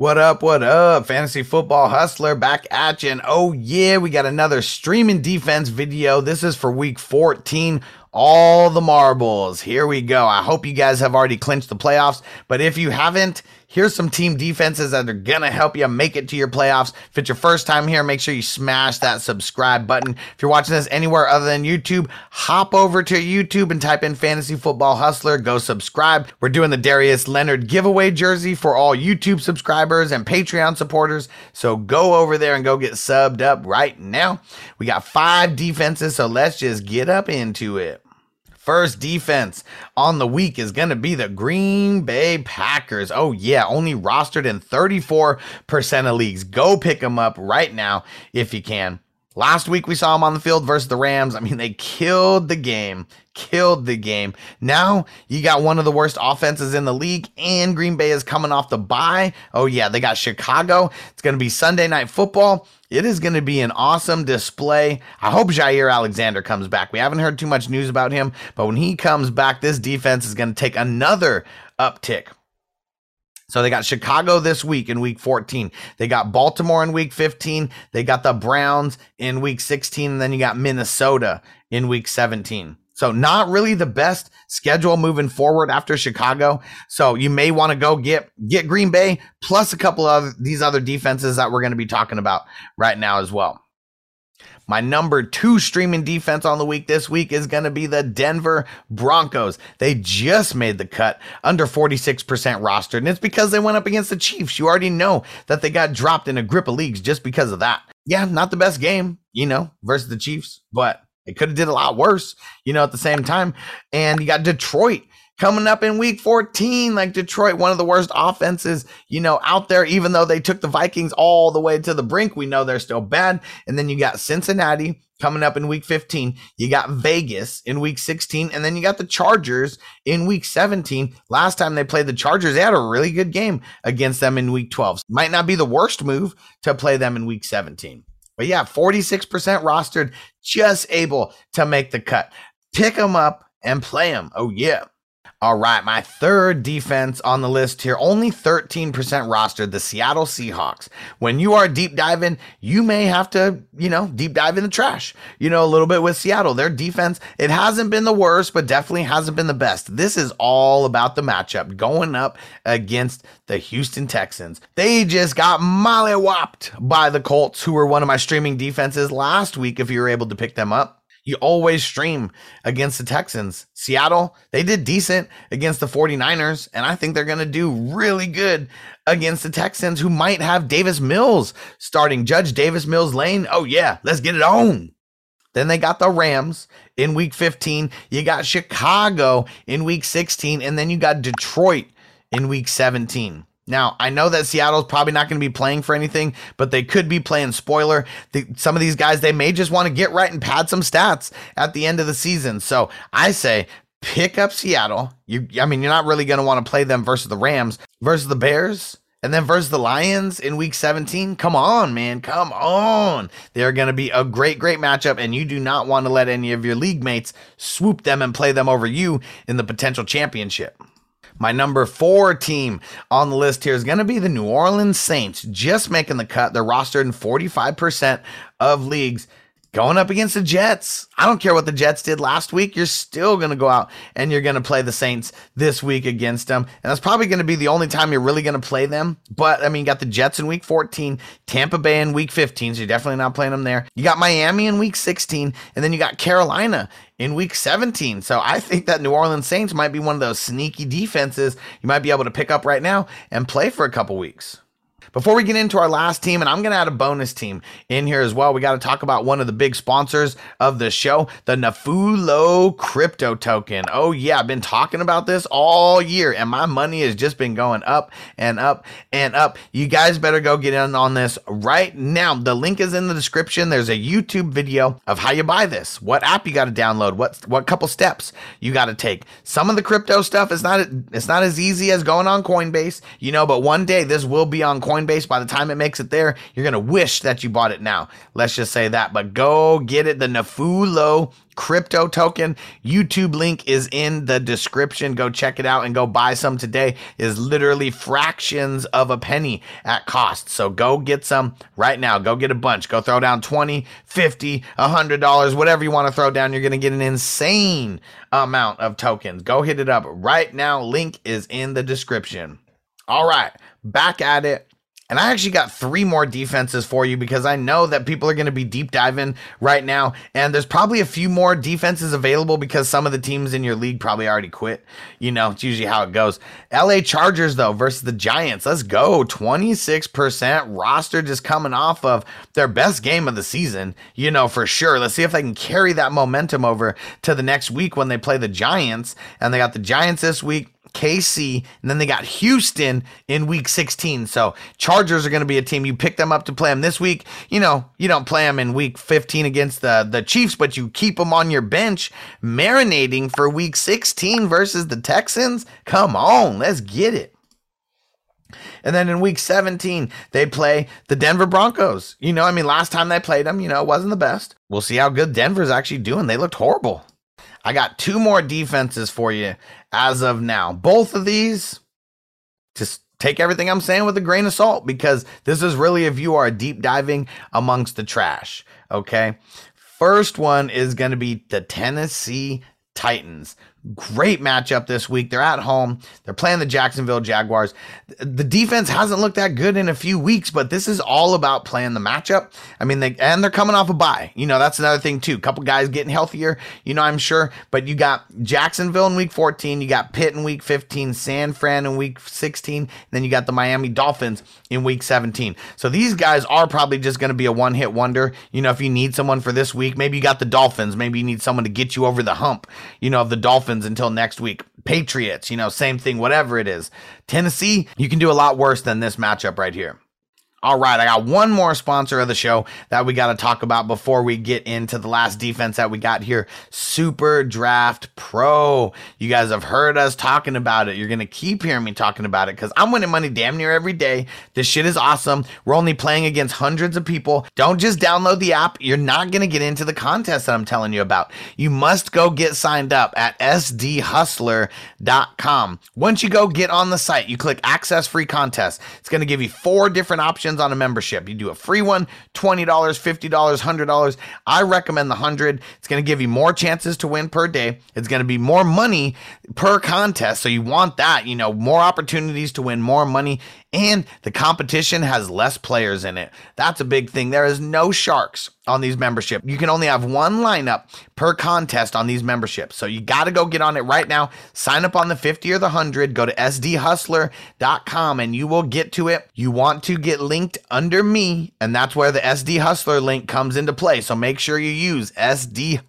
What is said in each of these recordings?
What up? What up? Fantasy Football Hustler back at you. And oh, yeah, we got another streaming defense video. This is for week 14 all the marbles. Here we go. I hope you guys have already clinched the playoffs, but if you haven't, here's some team defenses that are going to help you make it to your playoffs. If it's your first time here, make sure you smash that subscribe button. If you're watching this anywhere other than YouTube, hop over to YouTube and type in Fantasy Football Hustler. Go subscribe. We're doing the Darius Leonard giveaway jersey for all YouTube subscribers and Patreon supporters. So go over there and go get subbed up right now. We got five defenses, so let's just get up into it. First defense on the week is going to be the Green Bay Packers. Oh, yeah, only rostered in 34% of leagues. Go pick them up right now if you can. Last week we saw them on the field versus the Rams. I mean, they killed the game, killed the game. Now you got one of the worst offenses in the league, and Green Bay is coming off the bye. Oh, yeah, they got Chicago. It's going to be Sunday night football. It is going to be an awesome display. I hope Jaire Alexander comes back. We haven't heard too much news about him, but when he comes back, this defense is going to take another uptick. So they got Chicago this week in week 14. They got Baltimore in week 15. They got the Browns in week 16. And then you got Minnesota in week 17. So not really the best schedule moving forward after Chicago. So you may want to go get get Green Bay plus a couple of these other defenses that we're going to be talking about right now as well. My number two streaming defense on the week this week is going to be the Denver Broncos. They just made the cut under 46% rostered, and it's because they went up against the Chiefs. You already know that they got dropped in a grip of leagues just because of that. Yeah, not the best game, you know, versus the Chiefs, but it could have did a lot worse, you know, at the same time. And you got Detroit coming up in week 14 like detroit one of the worst offenses you know out there even though they took the vikings all the way to the brink we know they're still bad. And then you got cincinnati coming up in week 15 you got vegas in week 16 and then you got the chargers in week 17 last time they played the chargers they had a really good game against them in week 12 might not be the worst move to play them in week 17 but yeah, 46% rostered, just able to make the cut. Pick them up and play them. Oh, yeah. All right, my third defense on the list here, only 13% rostered, the Seattle Seahawks. When you are deep diving, you may have to, you know, deep dive in the trash, you know, a little bit with Seattle. Their defense, it hasn't been the worst, but definitely hasn't been the best. This is all about the matchup going up against the Houston Texans. They just got mollywopped by the Colts, who were one of my streaming defenses last week, if you were able to pick them up. You always stream against the Texans. Seattle, they did decent against the 49ers, and I think they're going to do really good against the Texans, who might have Davis Mills starting. Judge Davis Mills Lane. Oh, yeah, let's get it on. Then they got the Rams in week 15. You got Chicago in week 16, and then you got Detroit in week 17. Now, I know that Seattle's probably not going to be playing for anything, but they could be playing spoiler. The, some of these guys, they may just want to get right and pad some stats at the end of the season. So I say pick up Seattle. You, I mean, you're not really going to want to play them versus the Rams, versus the Bears, and then versus the Lions in week 17. Come on, man. Come on. They're going to be a great, great matchup, and you do not want to let any of your league mates swoop them and play them over you in the potential championship. My number four team on the list here is going to be the New Orleans Saints, just making the cut. They're rostered in 45% of leagues going up against the Jets. I don't care what the Jets did last week. You're still going to go out and you're going to play the Saints this week against them. And that's probably going to be the only time you're really going to play them. But I mean, you got the Jets in week 14, Tampa Bay in week 15. So you're definitely not playing them there. You got Miami in week 16, and then you got Carolina in week 17. So I think that New Orleans Saints might be one of those sneaky defenses you might be able to pick up right now and play for a couple weeks. Before we get into our last team, and I'm going to add a bonus team in here as well, we got to talk about one of the big sponsors of the show, the Nafulo crypto token. Oh, yeah, I've been talking about this all year, and my money has just been going up and up and up. You guys better go get in on this right now. The link is in the description. There's a YouTube video of how you buy this, what app you got to download, what what couple steps you got to take. Some of the crypto stuff is not it's not as easy as going on Coinbase, you know, but one day this will be on Coinbase Coinbase. By the time it makes it there, you're going to wish that you bought it now. Let's just say that. But go get it. The Nefulo crypto token. YouTube link is in the description. Go check it out and go buy some today. Is literally fractions of a penny at cost. So go get some right now. Go get a bunch. Go throw down 20, 50, $100, whatever you want to throw down. You're going to get an insane amount of tokens. Go hit it up right now. Link is in the description. All right, back at it. And I actually got three more defenses for you because I know that people are going to be deep diving right now. And there's probably a few more defenses available because some of the teams in your league probably already quit. You know, it's usually how it goes. LA Chargers, though, versus the Giants. Let's go. 26% roster just coming off of their best game of the season, you know, for sure. Let's see if they can carry that momentum over to the next week when they play the Giants. And they got the Giants this week. KC, and then they got Houston in week 16. So Chargers are going to be a team. You pick them up to play them this week. You know, you don't play them in week 15 against the, the Chiefs, but you keep them on your bench marinating for week 16 versus the Texans. Come on, let's get it. And then in week 17, they play the Denver Broncos. You know, I mean, last time they played them, you know, it wasn't the best. We'll see how good Denver's actually doing. They looked horrible. I got two more defenses for you as of now. Both of these, just take everything I'm saying with a grain of salt because this is really if you are deep diving amongst the trash. Okay. First one is going to be the Tennessee Titans. Great matchup this week. They're at home. They're playing the Jacksonville Jaguars. The defense hasn't looked that good in a few weeks, but this is all about playing the matchup. I mean, they and they're coming off a bye. You know, that's another thing too. Couple guys getting healthier, you know, I'm sure. But you got Jacksonville in week 14, you got Pitt in week 15, San Fran in week 16, then you got the Miami Dolphins in week 17. So these guys are probably just going to be a one-hit wonder. You know, if you need someone for this week, maybe you got the Dolphins, maybe you need someone to get you over the hump, you know, of the Dolphins until next week. Patriots, you know, same thing, whatever it is. Tennessee, you can do a lot worse than this matchup right here. All right, I got one more sponsor of the show that we got to talk about before we get into the last defense that we got here Super Draft Pro. You guys have heard us talking about it. You're going to keep hearing me talking about it because I'm winning money damn near every day. This shit is awesome. We're only playing against hundreds of people. Don't just download the app. You're not going to get into the contest that I'm telling you about. You must go get signed up at sdhustler.com. Once you go get on the site, you click access free contest. It's going to give you four different options options on a membership. You do a free one, $20, $50, $100. I recommend the 100. It's going to give you more chances to win per day. It's going to be more money per contest. So you want that, you know, more opportunities to win more money and the competition has less players in it. That's a big thing. There is no sharks on these membership. You can only have one lineup per contest on these memberships. So you got to go get on it right now. Sign up on the 50 or the 100. Go to sdhustler.com and you will get to it. You want to get linked under me, and that's where the SD Hustler link comes into play. So make sure you use SD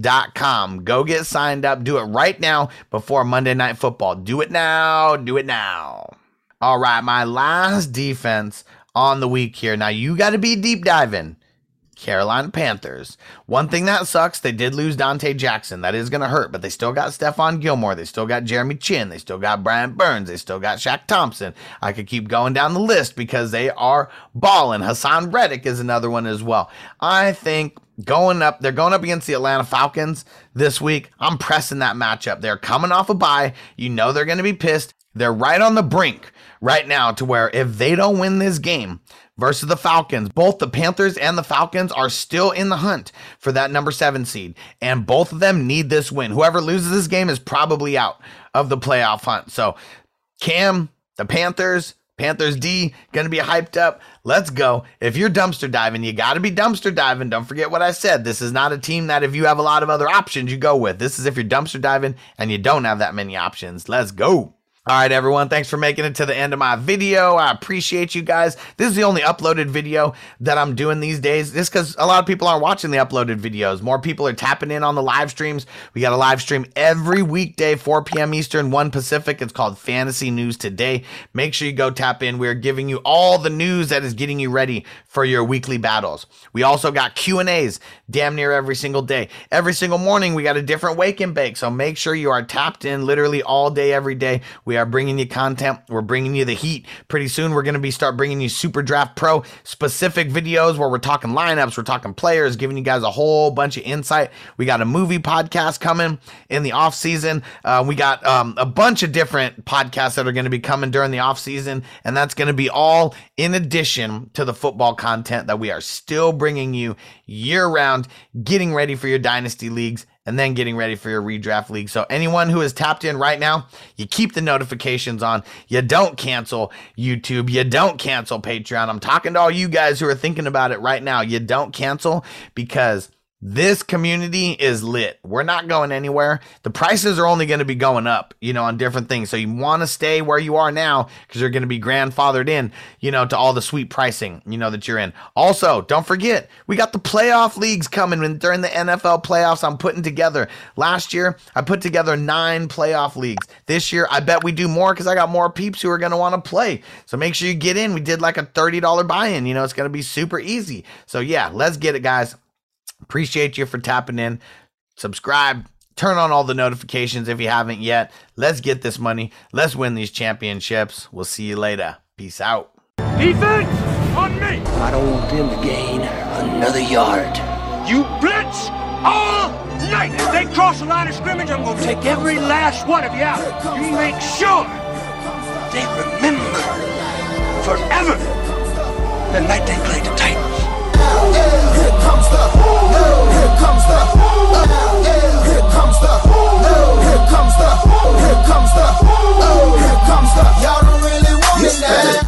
dot com. Go get signed up. Do it right now before Monday Night Football. Do it now. Do it now. All right, my last defense on the week here. Now you got to be deep diving. Carolina Panthers. One thing that sucks, they did lose Donte Jackson. That is going to hurt, but they still got Stephon Gilmore. They still got Jeremy Chinn. They still got Brian Burns. They still got Shaq Thompson. I could keep going down the list because they are balling. Haason Reddick is another one as well. I think going up, they're going up against the Atlanta Falcons this week. I'm pressing that matchup. They're coming off a bye. You know they're going to be pissed. They're right on the brink right now to where if they don't win this game versus the Falcons, both the Panthers and the Falcons are still in the hunt for that number seven seed. And both of them need this win. Whoever loses this game is probably out of the playoff hunt. So, Cam, the Panthers, Panthers D to be hyped up. Let's go. If you're dumpster diving, you got to be dumpster diving. Don't forget what I said. This is not a team that if you have a lot of other options, you go with. This is if you're dumpster diving and you don't have that many options. Let's go. All right, everyone. Thanks for making it to the end of my video. I appreciate you guys. This is the only uploaded video that I'm doing these days. Just because a lot of people aren't watching the uploaded videos. More people are tapping in on the live streams. We got a live stream every weekday, 4 p.m. Eastern, 1 Pacific. It's called Fantasy News Today. Make sure you go tap in. We're giving you all the news that is getting you ready for your weekly battles. We also got Q&As damn near every single day. Every single morning, we got a different wake and bake. So make sure you are tapped in literally all day, every day. We We are bringing you content. We're bringing you the heat. Pretty soon, we're going to be start bringing you Super Draft Pro specific videos where we're talking lineups, we're talking players, giving you guys a whole bunch of insight. We got a movie podcast coming in the off season. Uh, we got um, a bunch of different podcasts that are going to be coming during the off season, and that's going to be all in addition to the football content that we are still bringing you year round, getting ready for your dynasty leagues and then getting ready for your redraft league. So anyone who is tapped in right now, you keep the notifications on. You don't cancel YouTube. You don't cancel Patreon. I'm talking to all you guys who are thinking about it right now. You don't cancel because this community is lit. We're not going anywhere. The prices are only going to be going up, you know, on different things. So you want to stay where you are now because you're going to be grandfathered in, you know, to all the sweet pricing, you know, that you're in. Also, don't forget, we got the playoff leagues coming and during the NFL playoffs I'm putting together. Last year, I put together nine playoff leagues. This year, I bet we do more because I got more peeps who are going to want to play. So make sure you get in. We did like a $30 buy in, you know, it's going to be super easy. So yeah, let's get it, guys. Appreciate you for tapping in. Subscribe, turn on all the notifications if you haven't yet. Let's get this money. Let's win these championships. We'll see you later. Peace out. Defense on me. I don't want them to gain another yard. You blitz all night. If they cross the line of scrimmage, I'm going to take every last one of you out. You make sure they remember forever the night they played the Titans comes the, oh, here comes the, oh, here comes the, oh, here comes the, here comes the, y'all don't really want it now.